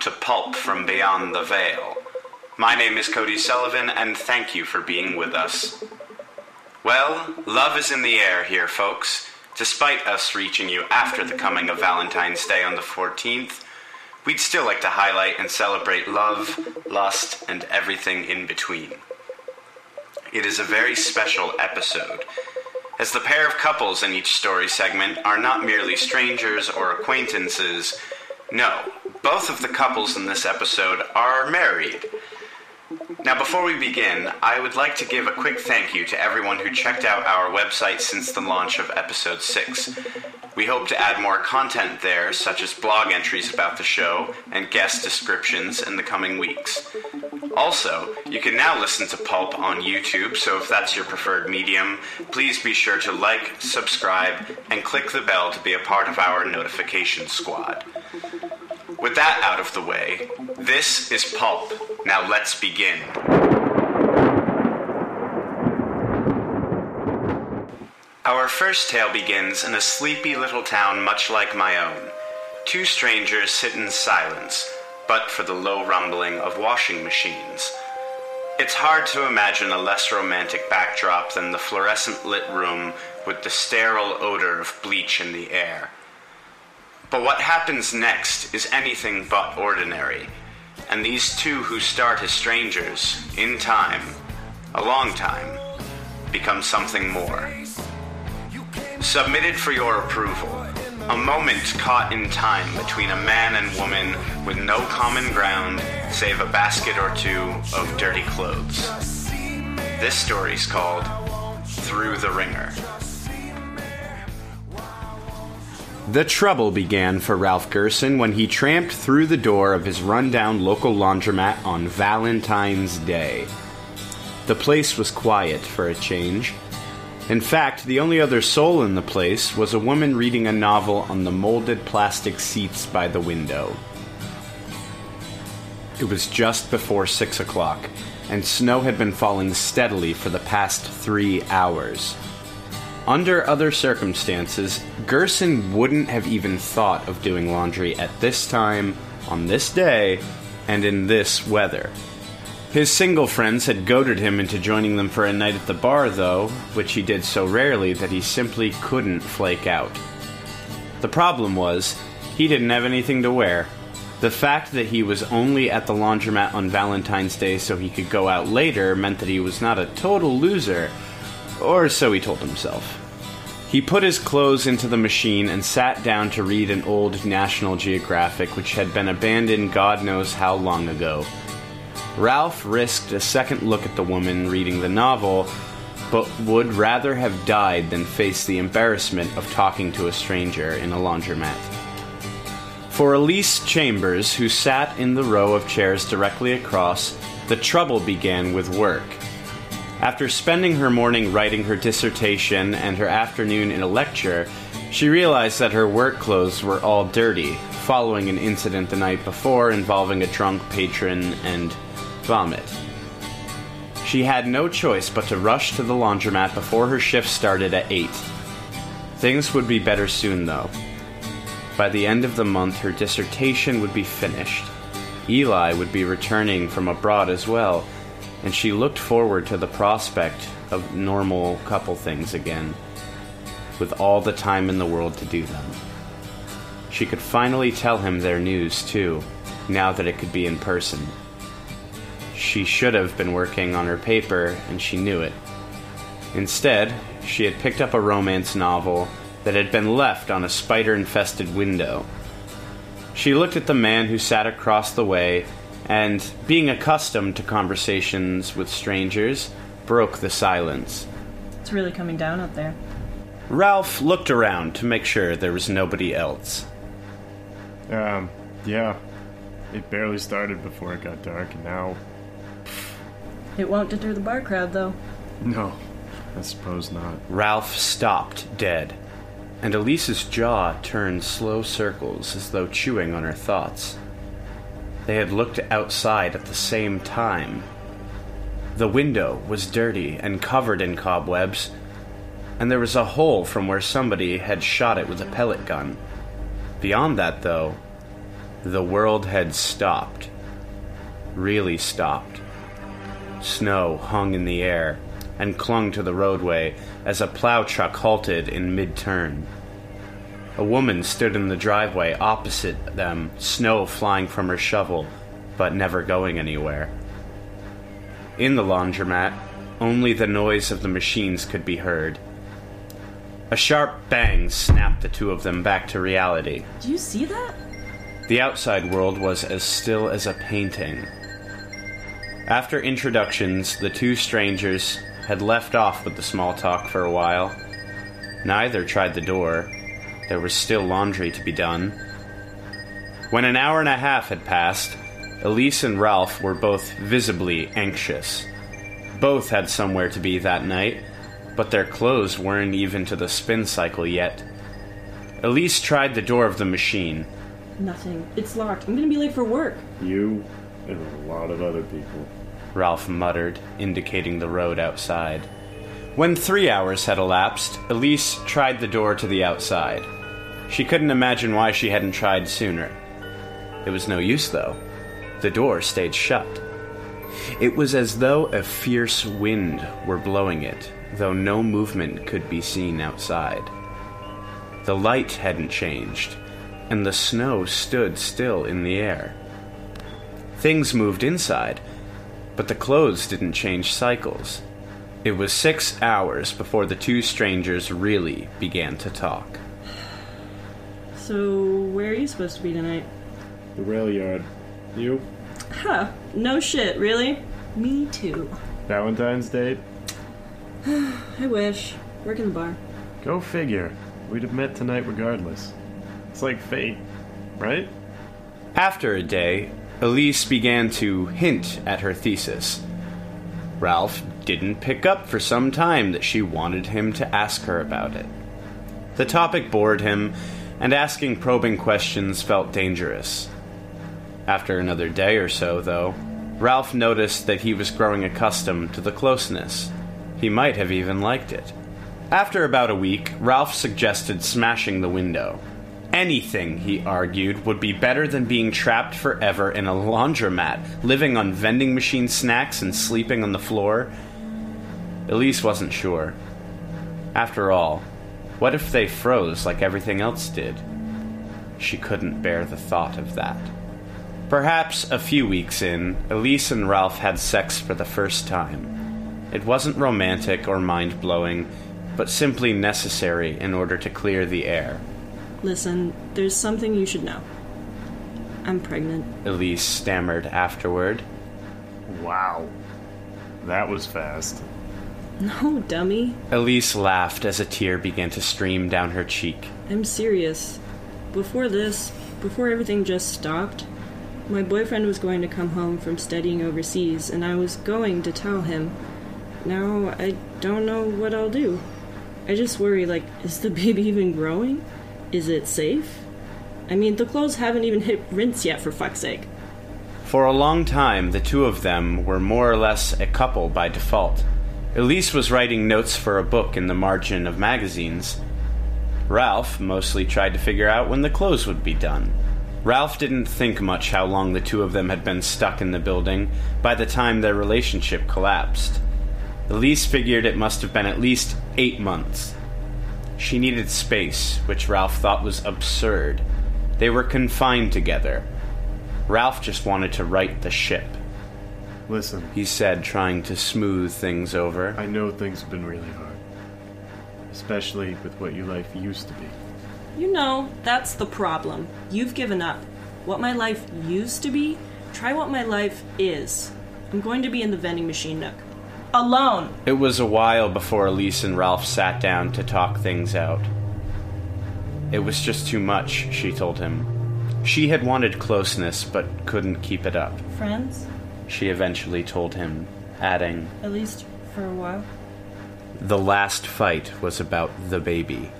to Pulp from Beyond the Veil. My name is Cody Sullivan, and thank you for being with us. Well, love is in the air here, folks. Despite us reaching you after the coming of Valentine's Day on the 14th, we'd still like to highlight and celebrate love, lust, and everything in between. It is a very special episode, as the pair of couples in each story segment are not merely strangers or acquaintances. No, both of the couples in this episode are married. Now, before we begin, I would like to give a quick thank you to everyone who checked out our website since the launch of episode 6. We hope to add more content there, such as blog entries about the show and guest descriptions in the coming weeks. Also, you can now listen to Pulp on YouTube, so if that's your preferred medium, please be sure to like, subscribe, and click the bell to be a part of our notification squad. With that out of the way, this is Pulp. Now let's begin. Our first tale begins in a sleepy little town much like my own. Two strangers sit in silence, but for the low rumbling of washing machines. It's hard to imagine a less romantic backdrop than the fluorescent lit room with the sterile odor of bleach in the air. But what happens next is anything but ordinary, and these two who start as strangers, in time, a long time, become something more. Submitted for your approval, a moment caught in time between a man and woman with no common ground save a basket or two of dirty clothes. This story's called Through the Ringer. The trouble began for Ralph Gerson when he tramped through the door of his rundown local laundromat on Valentine's Day. The place was quiet for a change. In fact, the only other soul in the place was a woman reading a novel on the molded plastic seats by the window. It was just before six o'clock, and snow had been falling steadily for the past three hours. Under other circumstances, Gerson wouldn't have even thought of doing laundry at this time, on this day, and in this weather. His single friends had goaded him into joining them for a night at the bar, though, which he did so rarely that he simply couldn't flake out. The problem was, he didn't have anything to wear. The fact that he was only at the laundromat on Valentine's Day so he could go out later meant that he was not a total loser, or so he told himself. He put his clothes into the machine and sat down to read an old National Geographic which had been abandoned God knows how long ago. Ralph risked a second look at the woman reading the novel, but would rather have died than face the embarrassment of talking to a stranger in a laundromat. For Elise Chambers, who sat in the row of chairs directly across, the trouble began with work. After spending her morning writing her dissertation and her afternoon in a lecture, she realized that her work clothes were all dirty, following an incident the night before involving a drunk patron and vomit. She had no choice but to rush to the laundromat before her shift started at 8. Things would be better soon, though. By the end of the month, her dissertation would be finished. Eli would be returning from abroad as well, and she looked forward to the prospect of normal couple things again, with all the time in the world to do them. She could finally tell him their news, too, now that it could be in person. She should have been working on her paper, and she knew it. Instead, she had picked up a romance novel that had been left on a spider infested window. She looked at the man who sat across the way and, being accustomed to conversations with strangers, broke the silence. It's really coming down out there. Ralph looked around to make sure there was nobody else. Um, yeah. It barely started before it got dark, and now. It won't deter the bar crowd, though. No, I suppose not. Ralph stopped dead, and Elise's jaw turned slow circles as though chewing on her thoughts. They had looked outside at the same time. The window was dirty and covered in cobwebs, and there was a hole from where somebody had shot it with a pellet gun. Beyond that, though, The world had stopped. Really stopped. Snow hung in the air and clung to the roadway as a plow truck halted in mid turn. A woman stood in the driveway opposite them, snow flying from her shovel, but never going anywhere. In the laundromat, only the noise of the machines could be heard. A sharp bang snapped the two of them back to reality. Do you see that? The outside world was as still as a painting. After introductions, the two strangers had left off with the small talk for a while. Neither tried the door. There was still laundry to be done. When an hour and a half had passed, Elise and Ralph were both visibly anxious. Both had somewhere to be that night, but their clothes weren't even to the spin cycle yet. Elise tried the door of the machine. Nothing. It's locked. I'm gonna be late for work. You and a lot of other people. Ralph muttered, indicating the road outside. When three hours had elapsed, Elise tried the door to the outside. She couldn't imagine why she hadn't tried sooner. It was no use, though. The door stayed shut. It was as though a fierce wind were blowing it, though no movement could be seen outside. The light hadn't changed, and the snow stood still in the air. Things moved inside, but the clothes didn't change cycles. It was six hours before the two strangers really began to talk. So, where are you supposed to be tonight? The rail yard. You? Huh. No shit, really? Me too. Valentine's date? I wish. Work in the bar. Go figure. We'd have met tonight regardless. It's like fate, right? After a day, Elise began to hint at her thesis. Ralph didn't pick up for some time that she wanted him to ask her about it. The topic bored him, and asking probing questions felt dangerous. After another day or so, though, Ralph noticed that he was growing accustomed to the closeness. He might have even liked it. After about a week, Ralph suggested smashing the window. Anything, he argued, would be better than being trapped forever in a laundromat, living on vending machine snacks and sleeping on the floor. Elise wasn't sure. After all, what if they froze like everything else did? She couldn't bear the thought of that. Perhaps a few weeks in, Elise and Ralph had sex for the first time. It wasn't romantic or mind blowing, but simply necessary in order to clear the air. Listen, there's something you should know. I'm pregnant. Elise stammered afterward. Wow. That was fast. No, dummy. Elise laughed as a tear began to stream down her cheek. I'm serious. Before this, before everything just stopped, my boyfriend was going to come home from studying overseas, and I was going to tell him. Now I don't know what I'll do. I just worry like, is the baby even growing? Is it safe? I mean, the clothes haven't even hit rinse yet, for fuck's sake. For a long time, the two of them were more or less a couple by default. Elise was writing notes for a book in the margin of magazines. Ralph mostly tried to figure out when the clothes would be done. Ralph didn't think much how long the two of them had been stuck in the building by the time their relationship collapsed. Elise figured it must have been at least eight months. She needed space, which Ralph thought was absurd. They were confined together. Ralph just wanted to right the ship, Listen, he said, trying to smooth things over. I know things have been really hard. Especially with what your life used to be. You know, that's the problem. You've given up. What my life used to be, try what my life is. I'm going to be in the vending machine nook. Alone! It was a while before Elise and Ralph sat down to talk things out. It was just too much, she told him. She had wanted closeness, but couldn't keep it up, Friends? She eventually told him, adding, At least for a while. The last fight was about the baby.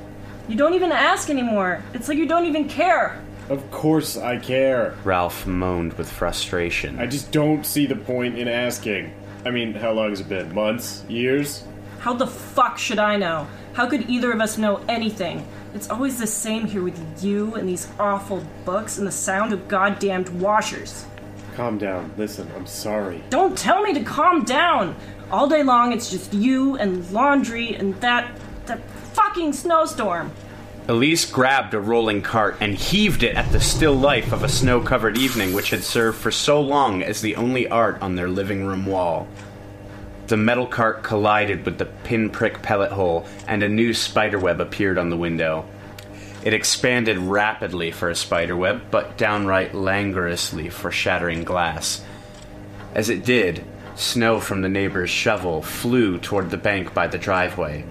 You don't even ask anymore. It's like you don't even care. Of course I care. Ralph moaned with frustration. I just don't see the point in asking. I mean, how long has it been? Months? Years? How the fuck should I know? How could either of us know anything? It's always the same here with you and these awful books and the sound of goddamned washers. Calm down. Listen, I'm sorry. Don't tell me to calm down! All day long it's just you and laundry and that. that fucking snowstorm! Elise grabbed a rolling cart and heaved it at the still life of a snow covered evening which had served for so long as the only art on their living room wall. The metal cart collided with the pinprick pellet hole, and a new spiderweb appeared on the window. It expanded rapidly for a spiderweb, but downright languorously for shattering glass. As it did, snow from the neighbor's shovel flew toward the bank by the driveway.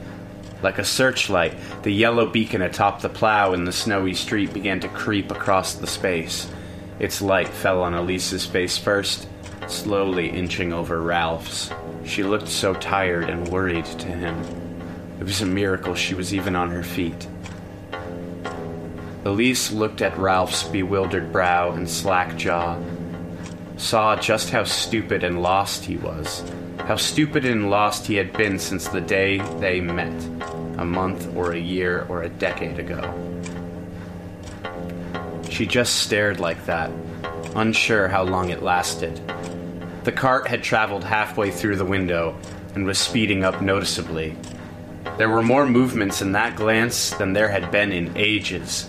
Like a searchlight, the yellow beacon atop the plow in the snowy street began to creep across the space. Its light fell on Elise's face first, slowly inching over Ralph's. She looked so tired and worried to him. It was a miracle she was even on her feet. Elise looked at Ralph's bewildered brow and slack jaw, saw just how stupid and lost he was, how stupid and lost he had been since the day they met, a month or a year or a decade ago. She just stared like that, unsure how long it lasted. The cart had traveled halfway through the window and was speeding up noticeably. There were more movements in that glance than there had been in ages.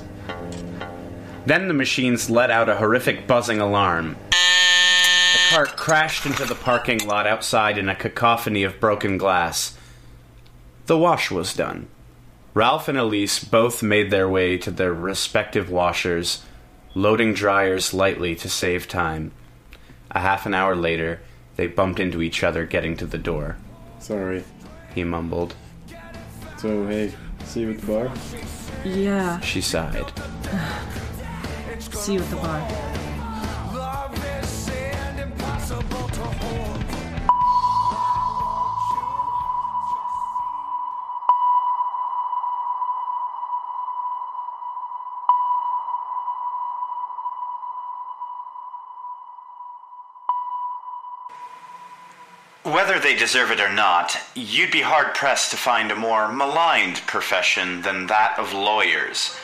Then the machines let out a horrific buzzing alarm. The cart crashed into the parking lot outside in a cacophony of broken glass. The wash was done. Ralph and Elise both made their way to their respective washers, loading dryers lightly to save time. A half an hour later, they bumped into each other getting to the door. Sorry. He mumbled. So, hey, see you at the bar? Yeah, She sighed. see you at the bar. Whether they deserve it or not, you'd be hard pressed to find a more maligned profession than that of lawyers.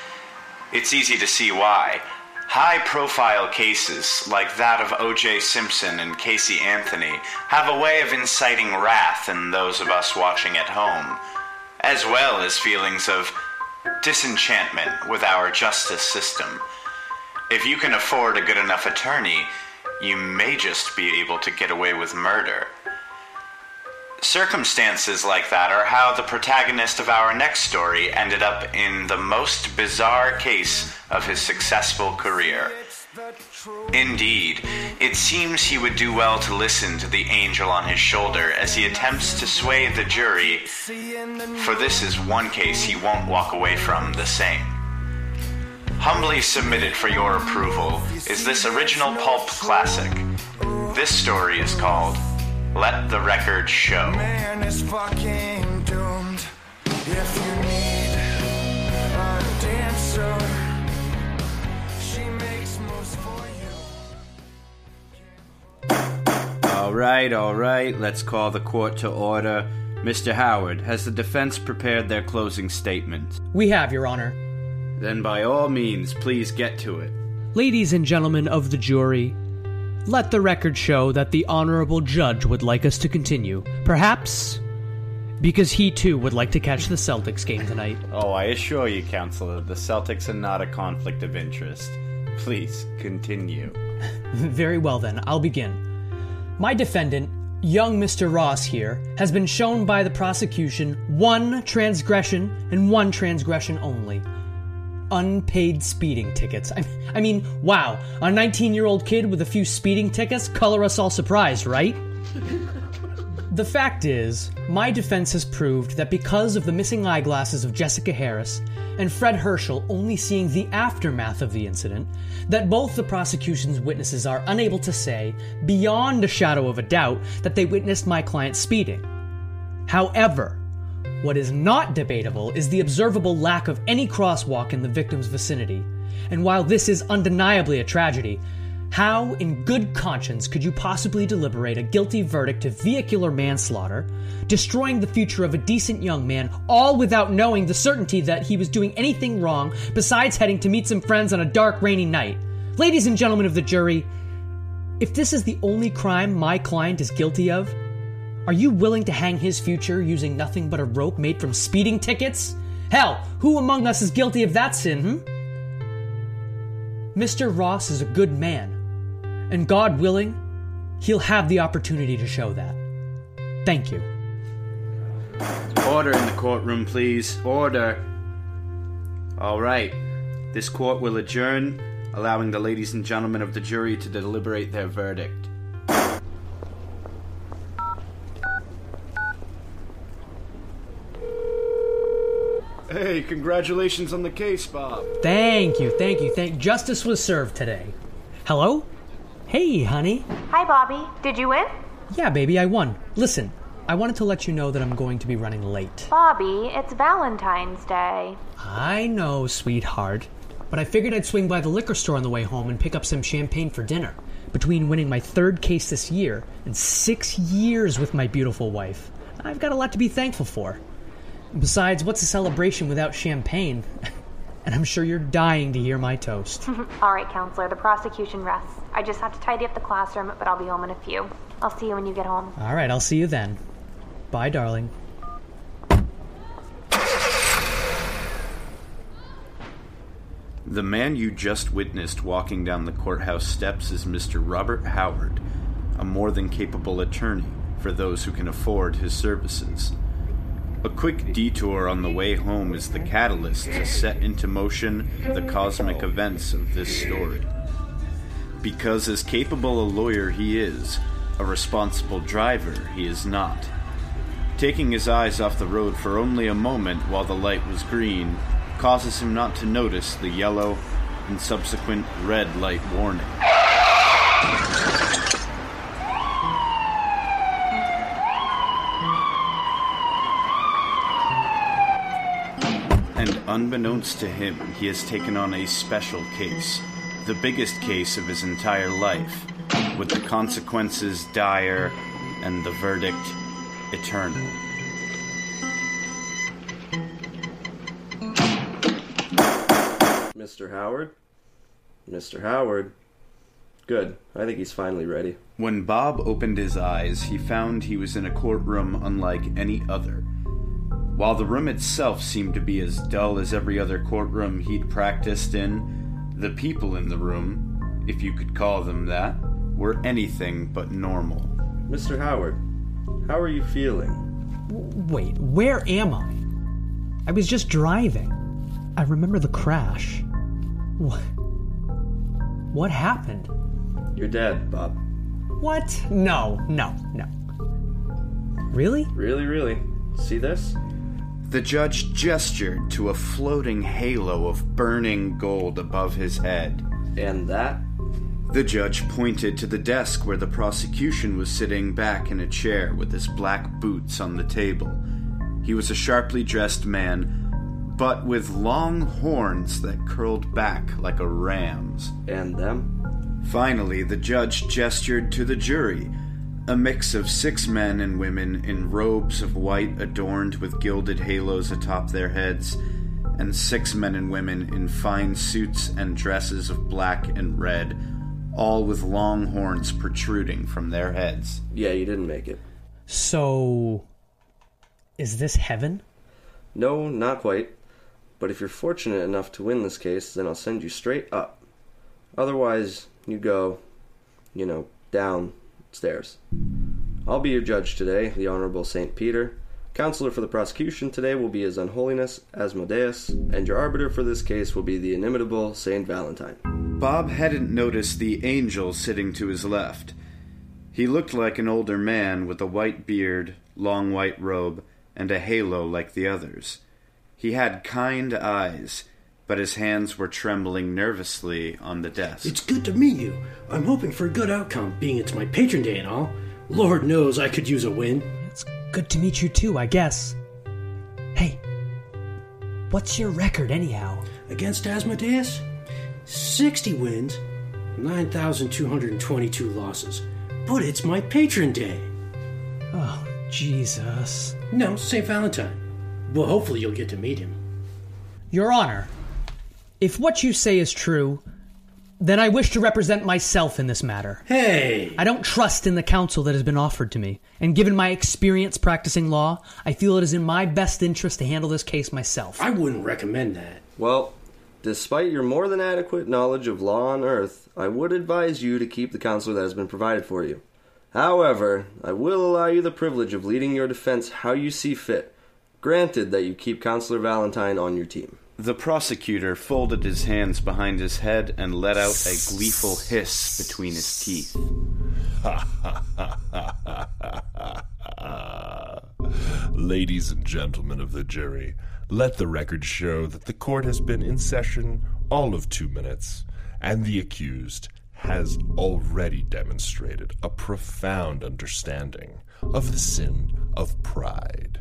It's easy to see why. High profile cases, like that of O.J. Simpson and Casey Anthony, have a way of inciting wrath in those of us watching at home, as well as feelings of disenchantment with our justice system. If you can afford a good enough attorney, you may just be able to get away with murder. Circumstances like that are how the protagonist of our next story ended up in the most bizarre case of his successful career. Indeed, it seems he would do well to listen to the angel on his shoulder as he attempts to sway the jury, for this is one case he won't walk away from the same. Humbly submitted for your approval is this original pulp classic. This story is called Let the Record Show. man is fucking doomed. If you need a dancer, she makes moves for you. All right, all right, let's call the court to order. Mr. Howard, has the defense prepared their closing statement? We have, Your Honor. Then by all means, please get to it. Ladies and gentlemen of the jury, let the record show that the Honorable Judge would like us to continue. Perhaps because he too would like to catch the Celtics game tonight. Oh, I assure you, Counselor, the Celtics are not a conflict of interest. Please continue. Very well then, I'll begin. My defendant, young Mr. Ross here, has been shown by the prosecution one transgression and one transgression only. Unpaid speeding tickets. I, I mean, wow, a 19 year old kid with a few speeding tickets? Color us all surprised, right? The fact is, my defense has proved that because of the missing eyeglasses of Jessica Harris and Fred Herschel only seeing the aftermath of the incident, that both the prosecution's witnesses are unable to say, beyond a shadow of a doubt, that they witnessed my client speeding. However, what is not debatable is the observable lack of any crosswalk in the victim's vicinity. And while this is undeniably a tragedy, How, in good conscience, could you possibly deliberate a guilty verdict of vehicular manslaughter, destroying the future of a decent young man, all without knowing the certainty that he was doing anything wrong besides heading to meet some friends on a dark, rainy night? Ladies and gentlemen of the jury, if this is the only crime my client is guilty of, are you willing to hang his future using nothing but a rope made from speeding tickets? Hell, who among us is guilty of that sin, hmm? Mr. Ross is a good man, and God willing, he'll have the opportunity to show that. Thank you. Order in the courtroom, please. Order. All right. This court will adjourn, allowing the ladies and gentlemen of the jury to deliberate their verdict. Hey, congratulations on the case, Bob. Thank you, thank you, thank Justice was served today. Hello? Hey, honey. Hi, Bobby. Did you win? Yeah, baby, I won. Listen, I wanted to let you know that I'm going to be running late. Bobby, it's Valentine's Day. I know, sweetheart. But I figured I'd swing by the liquor store on the way home and pick up some champagne for dinner. Between winning my third case this year and six years with my beautiful wife, I've got a lot to be thankful for. Besides, what's a celebration without champagne? and I'm sure you're dying to hear my toast. All right, counselor, the prosecution rests. I just have to tidy up the classroom, but I'll be home in a few. I'll see you when you get home. All right, I'll see you then. Bye, darling. The man you just witnessed walking down the courthouse steps is Mr. Robert Howard, a more than capable attorney for those who can afford his services. A quick detour on the way home is the catalyst to set into motion the cosmic events of this story. Because, as capable a lawyer he is, a responsible driver he is not. Taking his eyes off the road for only a moment while the light was green causes him not to notice the yellow and subsequent red light warning. And unbeknownst to him, he has taken on a special case, the biggest case of his entire life, with the consequences dire and the verdict eternal. Mr. Howard? Mr. Howard? Good. I think he's finally ready. When Bob opened his eyes, he found he was in a courtroom unlike any other. While the room itself seemed to be as dull as every other courtroom he'd practiced in, the people in the room, if you could call them that, were anything but normal. Mr. Howard, how are you feeling? Wait, where am I? I was just driving. I remember the crash. What? What happened? You're dead, Bob. What? No, no, no. Really? Really, really. See this? The judge gestured to a floating halo of burning gold above his head. And that? The judge pointed to the desk where the prosecution was sitting back in a chair with his black boots on the table. He was a sharply dressed man, but with long horns that curled back like a ram's. And them? Finally, the judge gestured to the jury, a mix of six men and women in robes of white adorned with gilded halos atop their heads, and six men and women in fine suits and dresses of black and red, all with long horns protruding from their heads. Yeah, you didn't make it. So. Is this heaven? No, not quite. But if you're fortunate enough to win this case, then I'll send you straight up. Otherwise, you go, you know, downstairs. I'll be your judge today, the Honorable St. Peter. Counselor for the prosecution today will be His Unholiness Asmodeus, and your arbiter for this case will be the inimitable Saint Valentine. Bob hadn't noticed the angel sitting to his left. He looked like an older man with a white beard, long white robe, and a halo like the others. He had kind eyes, but his hands were trembling nervously on the desk. It's good to meet you. I'm hoping for a good outcome, being it's my patron day and all. Lord knows I could use a win. It's good to meet you too, I guess. Hey, what's your record anyhow? Against Asmodeus? 60 wins, 9,222 losses. But it's my patron day. Oh, Jesus. No, St. Valentine. Well, hopefully you'll get to meet him. Your Honor, if what you say is true, then I wish to represent myself in this matter. Hey! I don't trust in the counsel that has been offered to me, and given my experience practicing law, I feel it is in my best interest to handle this case myself. I wouldn't recommend that. Well, despite your more than adequate knowledge of law on Earth, I would advise you to keep the counsel that has been provided for you. However, I will allow you the privilege of leading your defense how you see fit, granted that you keep Counselor Valentine on your team. The prosecutor folded his hands behind his head and let out a gleeful hiss between his teeth. Ladies and gentlemen of the jury, let the record show that the court has been in session all of two minutes, and the accused has already demonstrated a profound understanding of the sin of pride.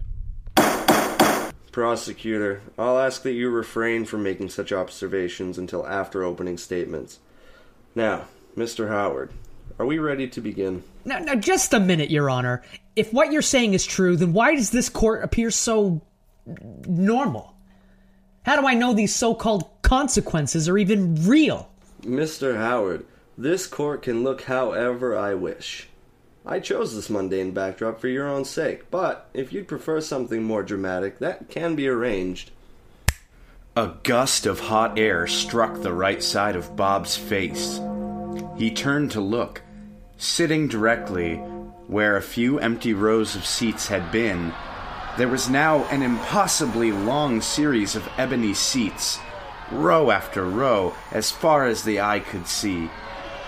Prosecutor, I'll ask that you refrain from making such observations until after opening statements. Now, Mr. Howard, are we ready to begin? Now, now, just a minute, Your Honor. If what you're saying is true, then why does this court appear so normal? How do I know these so called consequences are even real? Mr. Howard, this court can look however I wish. I chose this mundane backdrop for your own sake, but if you'd prefer something more dramatic, that can be arranged. A gust of hot air struck the right side of Bob's face. He turned to look. Sitting directly where a few empty rows of seats had been, there was now an impossibly long series of ebony seats, row after row, as far as the eye could see.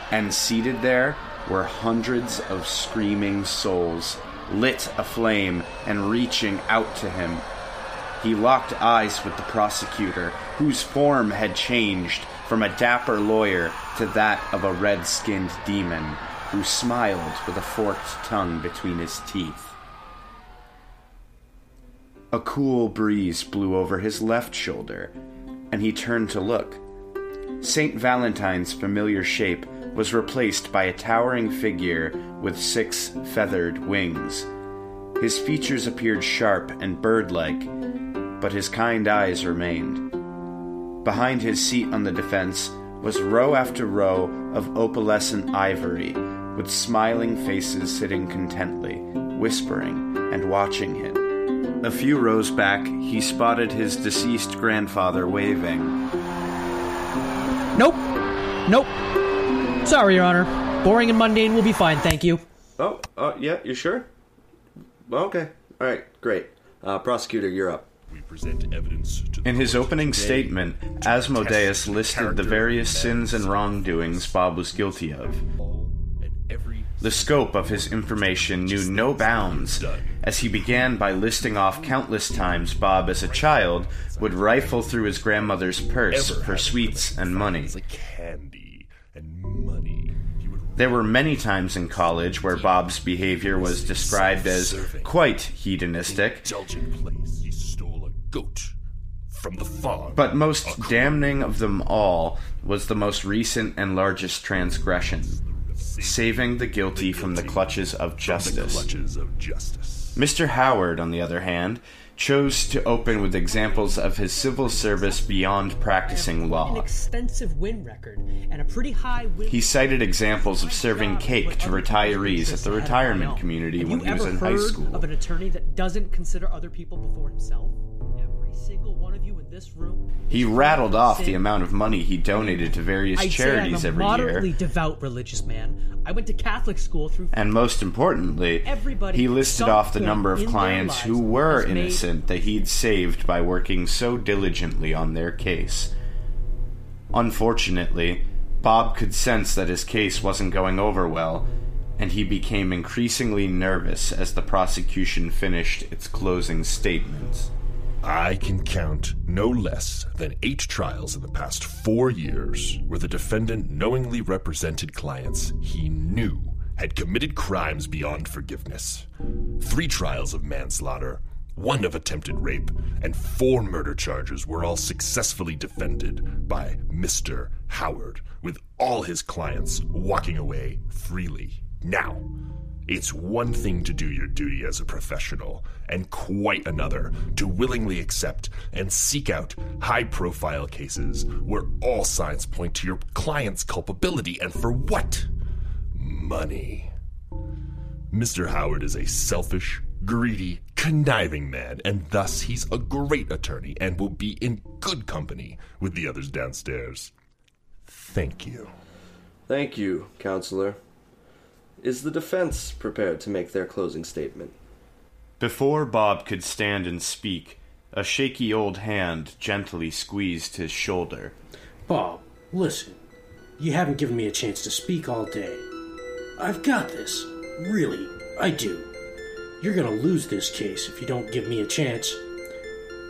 And seated there were hundreds of screaming souls, lit aflame and reaching out to him. He locked eyes with the prosecutor, whose form had changed from a dapper lawyer to that of a red skinned demon, who smiled with a forked tongue between his teeth. A cool breeze blew over his left shoulder, and he turned to look. St. Valentine's familiar shape was replaced by a towering figure with six feathered wings. His features appeared sharp and bird like, but his kind eyes remained. Behind his seat on the defense was row after row of opalescent ivory, with smiling faces sitting contently, whispering and watching him. A few rows back, he spotted his deceased grandfather waving. Nope. Nope. Sorry, Your Honor. Boring and mundane will be fine, thank you. Oh, uh, yeah, you sure? Okay. All right, great. Uh, prosecutor, you're up. We present evidence to the In his opening today statement, Asmodeus listed the various of sins and wrongdoings Bob was guilty of. all and every The scope of his information knew no bounds, as he began by listing off countless times Bob, as a child, would rifle through his grandmother's purse for sweets and money. Things like candy and money. There were many times in college where Bob's behavior was described as quite hedonistic. He stole a goat from the farm. but most damning of them all was the most recent and largest transgression saving the guilty from the clutches of From the justice. clutches of justice. Mr. Howard, on the other hand, chose to open with examples of his civil service beyond practicing An law. extensive win record and a pretty high. He cited examples of serving cake to retirees at the retirement community when he was in high heard school. Of an attorney that doesn't consider other people before himself. Single one of you in this room. He rattled off the amount of money he donated to various I'd charities say I'm a every moderately year. devout religious man. I went to Catholic school through. And most importantly, Everybody he listed off the number of in their clients who lives were has made- innocent that he'd saved by working so diligently on their case. Unfortunately, Bob could sense that his case wasn't going over well, and he became increasingly nervous as the prosecution finished its closing statements. I can count no less than eight trials in the past four years where the defendant knowingly represented clients he knew had committed crimes beyond forgiveness. Three trials of manslaughter, one of attempted rape, and four murder charges were all successfully defended by Mr. Howard, with all his clients walking away freely. Now, it's one thing to do your duty as a professional, and quite another to willingly accept and seek out high profile cases where all signs point to your client's culpability, and for what? Money. Mr. Howard is a selfish, greedy, conniving man, and thus he's a great attorney and will be in good company with the others downstairs. Thank you. Thank you, counselor. Is the defense prepared to make their closing statement? Before Bob could stand and speak, a shaky old hand gently squeezed his shoulder. Bob, listen. You haven't given me a chance to speak all day. I've got this. Really, I do. You're gonna lose this case if you don't give me a chance.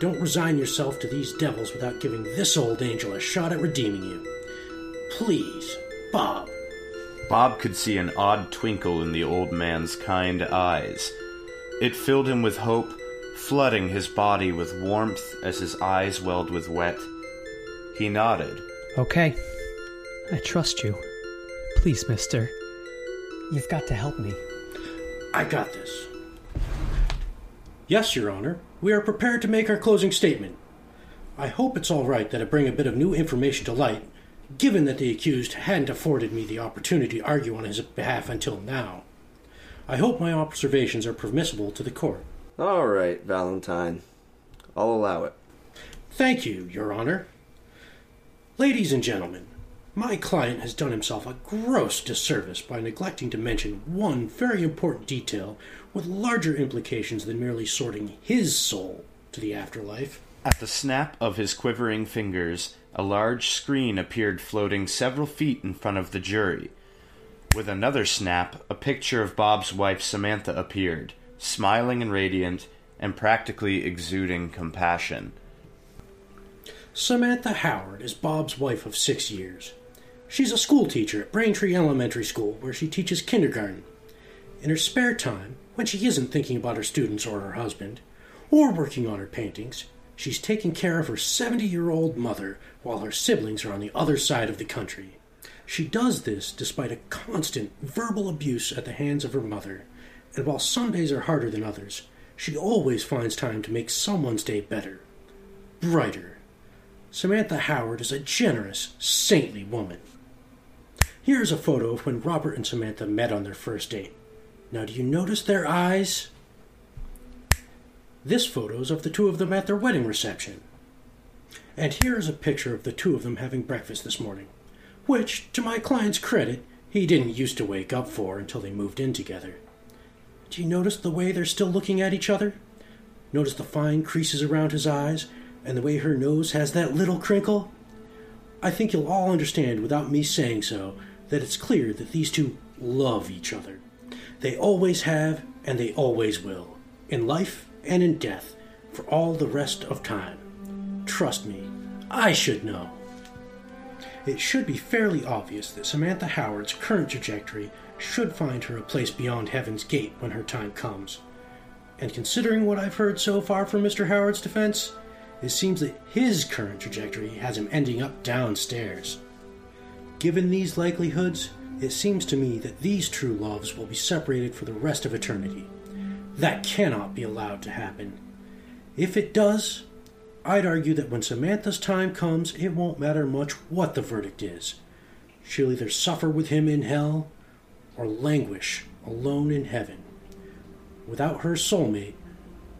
Don't resign yourself to these devils without giving this old angel a shot at redeeming you. Please, Bob. Bob could see an odd twinkle in the old man's kind eyes. It filled him with hope, flooding his body with warmth as his eyes welled with wet. He nodded. Okay. I trust you. Please, mister. You've got to help me. I got this. Yes, Your Honor. We are prepared to make our closing statement. I hope it's all right that I bring a bit of new information to light, given that the accused hadn't afforded me the opportunity to argue on his behalf until now. I hope my observations are permissible to the court. All right, Valentine. I'll allow it. Thank you, Your Honor. Ladies and gentlemen, my client has done himself a gross disservice by neglecting to mention one very important detail with larger implications than merely sorting his soul to the afterlife. At the snap of his quivering fingers, a large screen appeared floating several feet in front of the jury. With another snap, a picture of Bob's wife Samantha appeared, smiling and radiant, and practically exuding compassion. Samantha Howard is Bob's wife of six years. She's a school teacher at Braintree Elementary School, where she teaches kindergarten. In her spare time, when she isn't thinking about her students or her husband, or working on her paintings, she's taking care of her 70 year old mother while her siblings are on the other side of the country. She does this despite a constant verbal abuse at the hands of her mother, and while some days are harder than others, she always finds time to make someone's day better, brighter. Samantha Howard is a generous, saintly woman. Here's a photo of when Robert and Samantha met on their first date. Now, do you notice their eyes? This photo's of the two of them at their wedding reception. And here is a picture of the two of them having breakfast this morning, which, to my client's credit, he didn't used to wake up for until they moved in together. Do you notice the way they're still looking at each other? Notice the fine creases around his eyes and the way her nose has that little crinkle? I think you'll all understand without me saying so that it's clear that these two love each other. They always have and they always will, in life and in death, for all the rest of time. Trust me, I should know. It should be fairly obvious that Samantha Howard's current trajectory should find her a place beyond Heaven's Gate when her time comes. And considering what I've heard so far from Mr. Howard's defense, it seems that his current trajectory has him ending up downstairs. Given these likelihoods, it seems to me that these true loves will be separated for the rest of eternity. That cannot be allowed to happen. If it does, I'd argue that when Samantha's time comes, it won't matter much what the verdict is. She'll either suffer with him in hell or languish alone in heaven. Without her soulmate,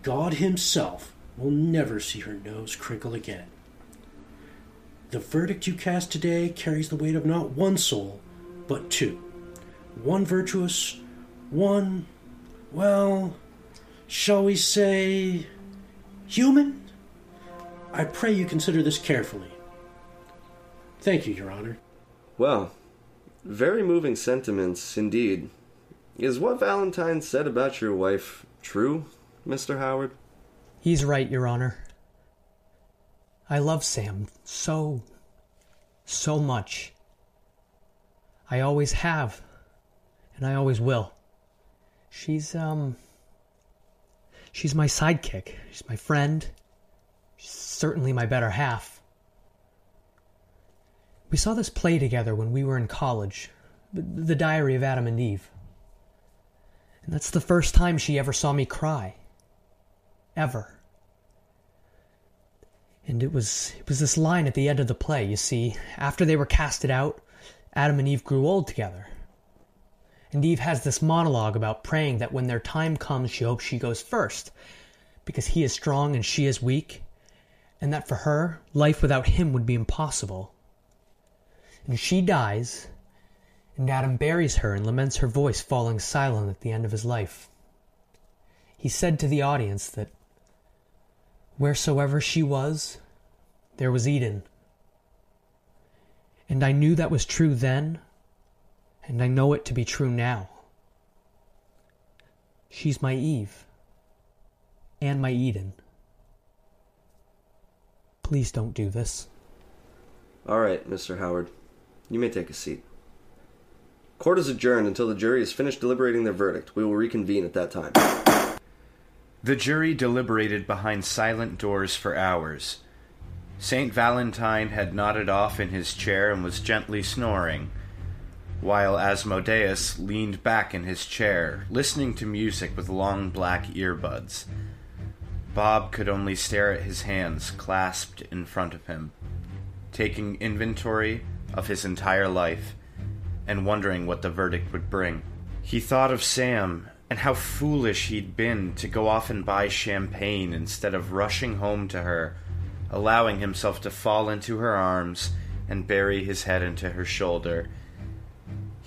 God Himself will never see her nose crinkle again. The verdict you cast today carries the weight of not one soul, but two. One virtuous, one, well, shall we say, human? I pray you consider this carefully. Thank you, Your Honor. Well, very moving sentiments indeed. Is what Valentine said about your wife true, Mr. Howard? He's right, Your Honor. I love Sam so, so much. I always have, and I always will. She's, um. She's my sidekick. She's my friend. She's certainly my better half. We saw this play together when we were in college The Diary of Adam and Eve. And that's the first time she ever saw me cry. Ever. And it was it was this line at the end of the play, you see, after they were casted out, Adam and Eve grew old together. And Eve has this monologue about praying that when their time comes, she hopes she goes first, because he is strong and she is weak, and that for her, life without him would be impossible. And she dies, and Adam buries her and laments her voice falling silent at the end of his life. He said to the audience that wheresoever she was, there was Eden. And I knew that was true then, and I know it to be true now. She's my Eve, and my Eden. Please don't do this. All right, Mr. Howard. You may take a seat. Court is adjourned until the jury has finished deliberating their verdict. We will reconvene at that time. The jury deliberated behind silent doors for hours. St. Valentine had nodded off in his chair and was gently snoring, while Asmodeus leaned back in his chair, listening to music with long black earbuds. Bob could only stare at his hands clasped in front of him, taking inventory of his entire life and wondering what the verdict would bring. He thought of Sam and how foolish he'd been to go off and buy champagne instead of rushing home to her, allowing himself to fall into her arms and bury his head into her shoulder.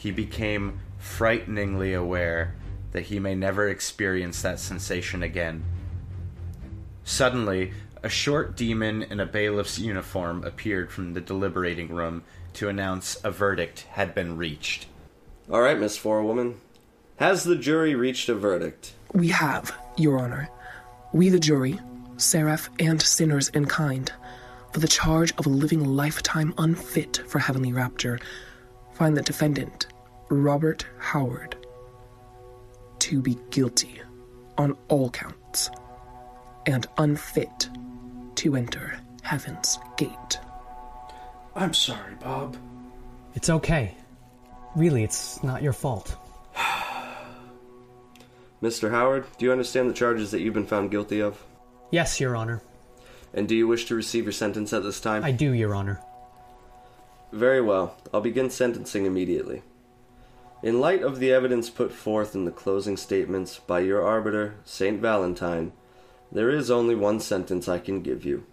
He became frighteningly aware that he may never experience that sensation again. Suddenly, a short demon in a bailiff's uniform appeared from the deliberating room to announce a verdict had been reached. All right, Miss Forewoman. Has the jury reached a verdict? We have, Your Honor. We, the jury, seraph and sinners in kind, for the charge of a living lifetime unfit for heavenly rapture, find the defendant, Robert Howard, to be guilty on all counts and unfit to enter heaven's gate. I'm sorry, Bob. It's okay. Really, it's not your fault. Mr. Howard, do you understand the charges that you've been found guilty of? Yes, Your Honor. And do you wish to receive your sentence at this time? I do, Your Honor. Very well. I'll begin sentencing immediately. In light of the evidence put forth in the closing statements by your arbiter, St. Valentine, there is only one sentence I can give you.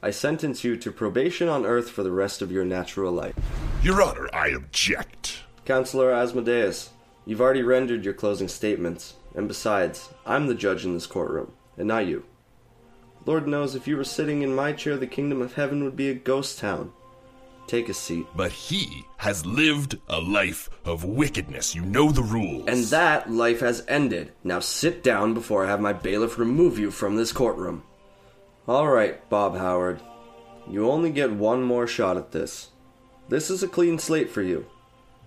I sentence you to probation on earth for the rest of your natural life. Your Honor, I object. Counselor Asmodeus, you've already rendered your closing statements, and besides, I'm the judge in this courtroom, and not you. Lord knows if you were sitting in my chair, the kingdom of heaven would be a ghost town. Take a seat. But he has lived a life of wickedness. You know the rules. And that life has ended. Now sit down before I have my bailiff remove you from this courtroom. All right, Bob Howard. You only get one more shot at this. This is a clean slate for you.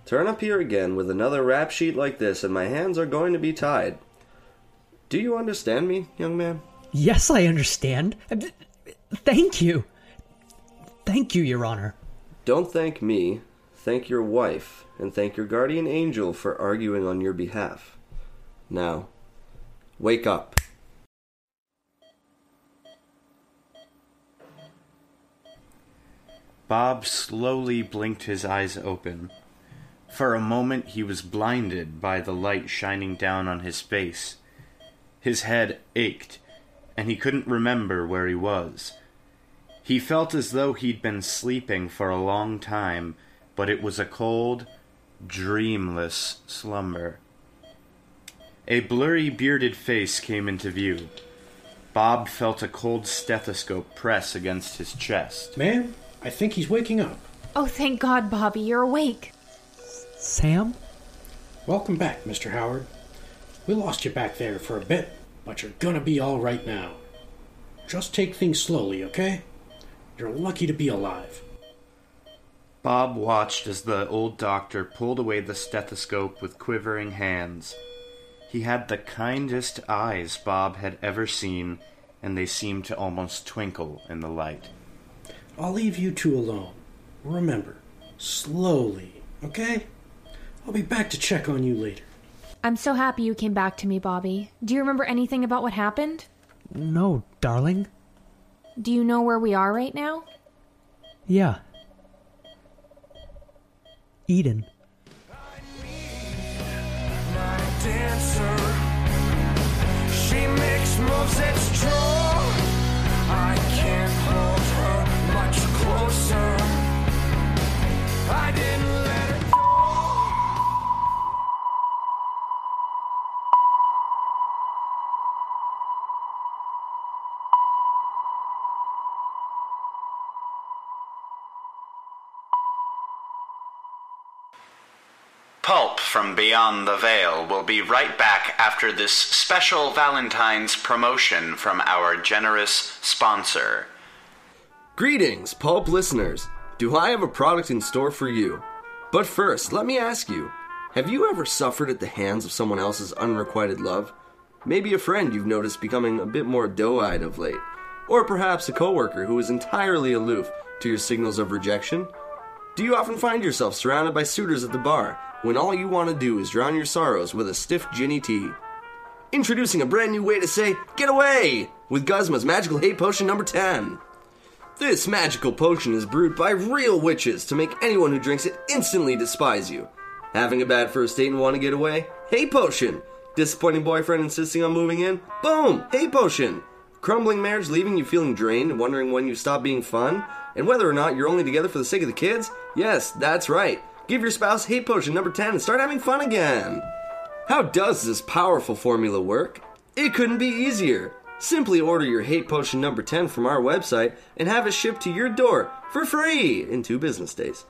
Turn up here again with another rap sheet like this, and my hands are going to be tied. Do you understand me, young man? Yes, I understand. Thank you. Thank you, Your Honor. Don't thank me. Thank your wife, and thank your guardian angel for arguing on your behalf. Now, wake up. Bob slowly blinked his eyes open. For a moment he was blinded by the light shining down on his face. His head ached, and he couldn't remember where he was. He felt as though he'd been sleeping for a long time, but it was a cold, dreamless slumber. A blurry, bearded face came into view. Bob felt a cold stethoscope press against his chest. Man, I think he's waking up. Oh, thank God, Bobby, you're awake. Sam? Welcome back, Mr. Howard. We lost you back there for a bit, but you're gonna be all right now. Just take things slowly, okay? You're lucky to be alive. Bob watched as the old doctor pulled away the stethoscope with quivering hands. He had the kindest eyes Bob had ever seen, and they seemed to almost twinkle in the light. I'll leave you two alone. Remember, slowly, okay? I'll be back to check on you later. I'm so happy you came back to me, Bobby. Do you remember anything about what happened? No, darling. Do you know where we are right now? Yeah. Eden. She makes moves that's true. I can't hold her much closer. I didn't from Beyond the Veil will be right back after this special Valentine's promotion from our generous sponsor. Greetings, Pulp listeners. Do I have a product in store for you? But first, let me ask you have you ever suffered at the hands of someone else's unrequited love? Maybe a friend you've noticed becoming a bit more doe eyed of late. Or perhaps a coworker who is entirely aloof to your signals of rejection? Do you often find yourself surrounded by suitors at the bar when all you want to do is drown your sorrows with a stiff ginny tea? Introducing a brand new way to say, get away! With Guzma's Magical Hate Potion number 10. This magical potion is brewed by real witches to make anyone who drinks it instantly despise you. Having a bad first date and want to get away? Hate potion! Disappointing boyfriend insisting on moving in? Boom! Hate potion! Crumbling marriage leaving you feeling drained and wondering when you stop being fun? And whether or not you're only together for the sake of the kids? Yes, that's right. Give your spouse hate potion number 10 and start having fun again. How does this powerful formula work? It couldn't be easier. Simply order your hate potion number 10 from our website and have it shipped to your door for free in two business days.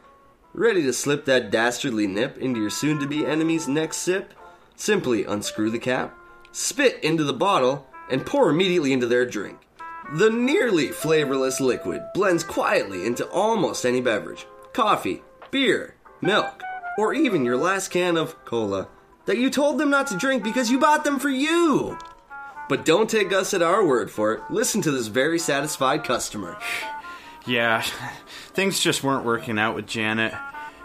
Ready to slip that dastardly nip into your soon to be enemy's next sip? Simply unscrew the cap, spit into the bottle, and pour immediately into their drink. The nearly flavorless liquid blends quietly into almost any beverage coffee, beer, milk, or even your last can of cola that you told them not to drink because you bought them for you. But don't take us at our word for it. Listen to this very satisfied customer. Yeah, things just weren't working out with Janet.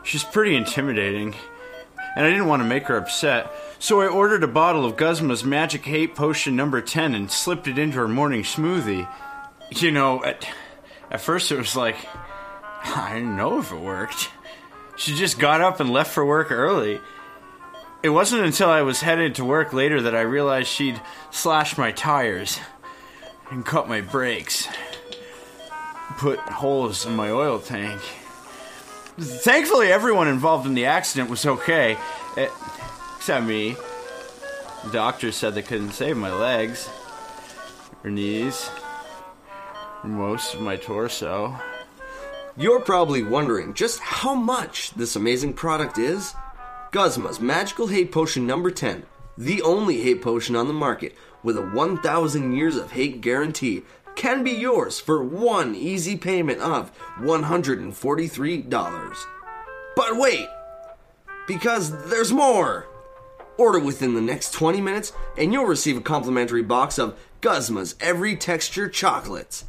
She's pretty intimidating, and I didn't want to make her upset, so I ordered a bottle of Guzma's Magic Hate Potion number 10 and slipped it into her morning smoothie. You know, at, at first it was like, I didn't know if it worked. She just got up and left for work early. It wasn't until I was headed to work later that I realized she'd slashed my tires and cut my brakes, put holes in my oil tank. Thankfully, everyone involved in the accident was okay, except me. The doctor said they couldn't save my legs, or knees, or most of my torso. You're probably wondering just how much this amazing product is. Guzma's Magical Hate Potion number 10, the only hate potion on the market with a 1,000 years of hate guarantee, can be yours for one easy payment of $143. But wait! Because there's more! Order within the next 20 minutes and you'll receive a complimentary box of Guzma's Every Texture Chocolates.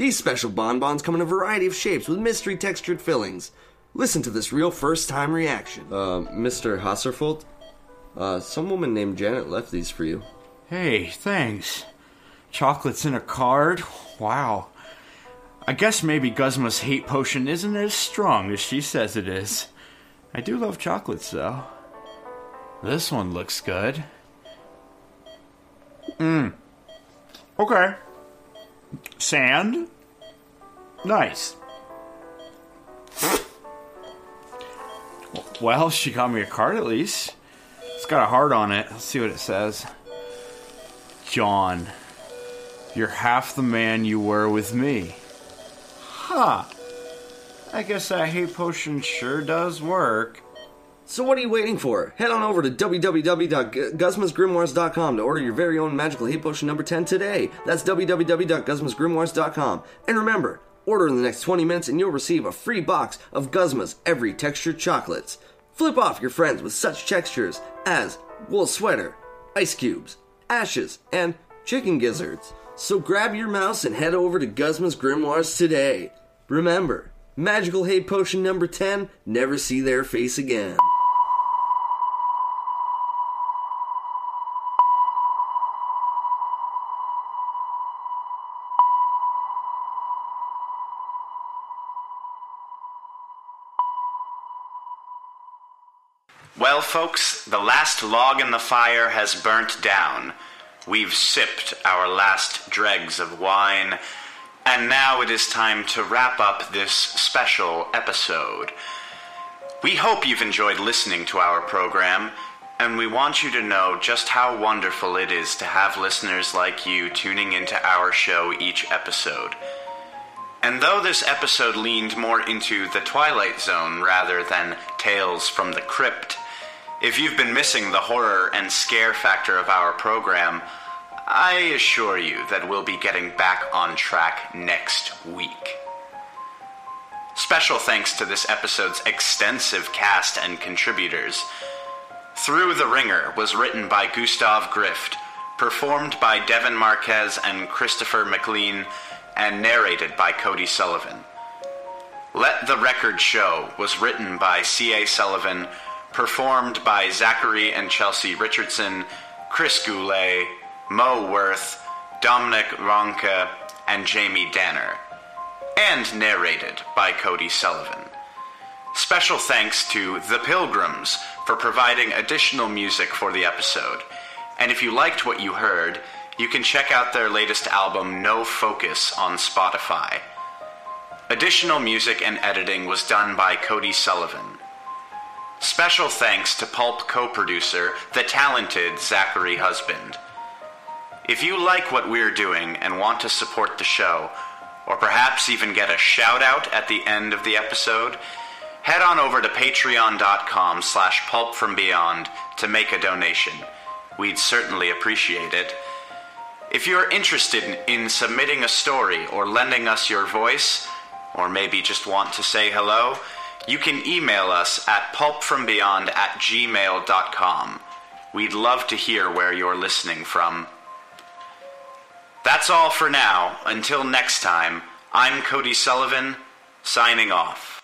These special bonbons come in a variety of shapes with mystery textured fillings. Listen to this real first time reaction. Uh, Mr. Hasserfold? Uh, some woman named Janet left these for you. Hey, thanks. Chocolates in a card? Wow. I guess maybe Guzma's hate potion isn't as strong as she says it is. I do love chocolates, though. This one looks good. Mmm. Okay. Sand? Nice. Well, she got me a card at least. It's got a heart on it. Let's see what it says. John, you're half the man you were with me. Huh. I guess that hate potion sure does work. So what are you waiting for? Head on over to www.guzmasgrimoires.com to order your very own magical hate potion number 10 today. That's www.guzmasgrimoires.com. And remember, order in the next 20 minutes and you'll receive a free box of Guzma's every textured chocolates. Flip off your friends with such textures as wool sweater, ice cubes, ashes, and chicken gizzards. So grab your mouse and head over to Guzma's Grimoires today. Remember, Magical Hay Potion number 10, never see their face again. Folks, the last log in the fire has burnt down. We've sipped our last dregs of wine, and now it is time to wrap up this special episode. We hope you've enjoyed listening to our program, and we want you to know just how wonderful it is to have listeners like you tuning into our show each episode. And though this episode leaned more into the Twilight Zone rather than Tales from the Crypt, if you've been missing the horror and scare factor of our program, I assure you that we'll be getting back on track next week. Special thanks to this episode's extensive cast and contributors. Through the Ringer was written by Gustav Grift, performed by Devin Marquez and Christopher McLean, and narrated by Cody Sullivan. Let the Record Show was written by C.A. Sullivan, performed by Zachary and Chelsea Richardson, Chris Goulet, Mo Worth, Dominic Ronka, and Jamie Danner, and narrated by Cody Sullivan. Special thanks to The Pilgrims for providing additional music for the episode. And if you liked what you heard, you can check out their latest album, No Focus, on Spotify. Additional music and editing was done by Cody Sullivan. Special thanks to Pulp co producer, the talented Zachary Husband. If you like what we're doing and want to support the show, or perhaps even get a shout out at the end of the episode, head on over to patreon.com slash pulpfrombeyond to make a donation. We'd certainly appreciate it. If you're interested in, in submitting a story or lending us your voice, or maybe just want to say hello, you can email us at pulpfrombeyond at gmail.com. We'd love to hear where you're listening from. That's all for now. Until next time, I'm Cody Sullivan, signing off.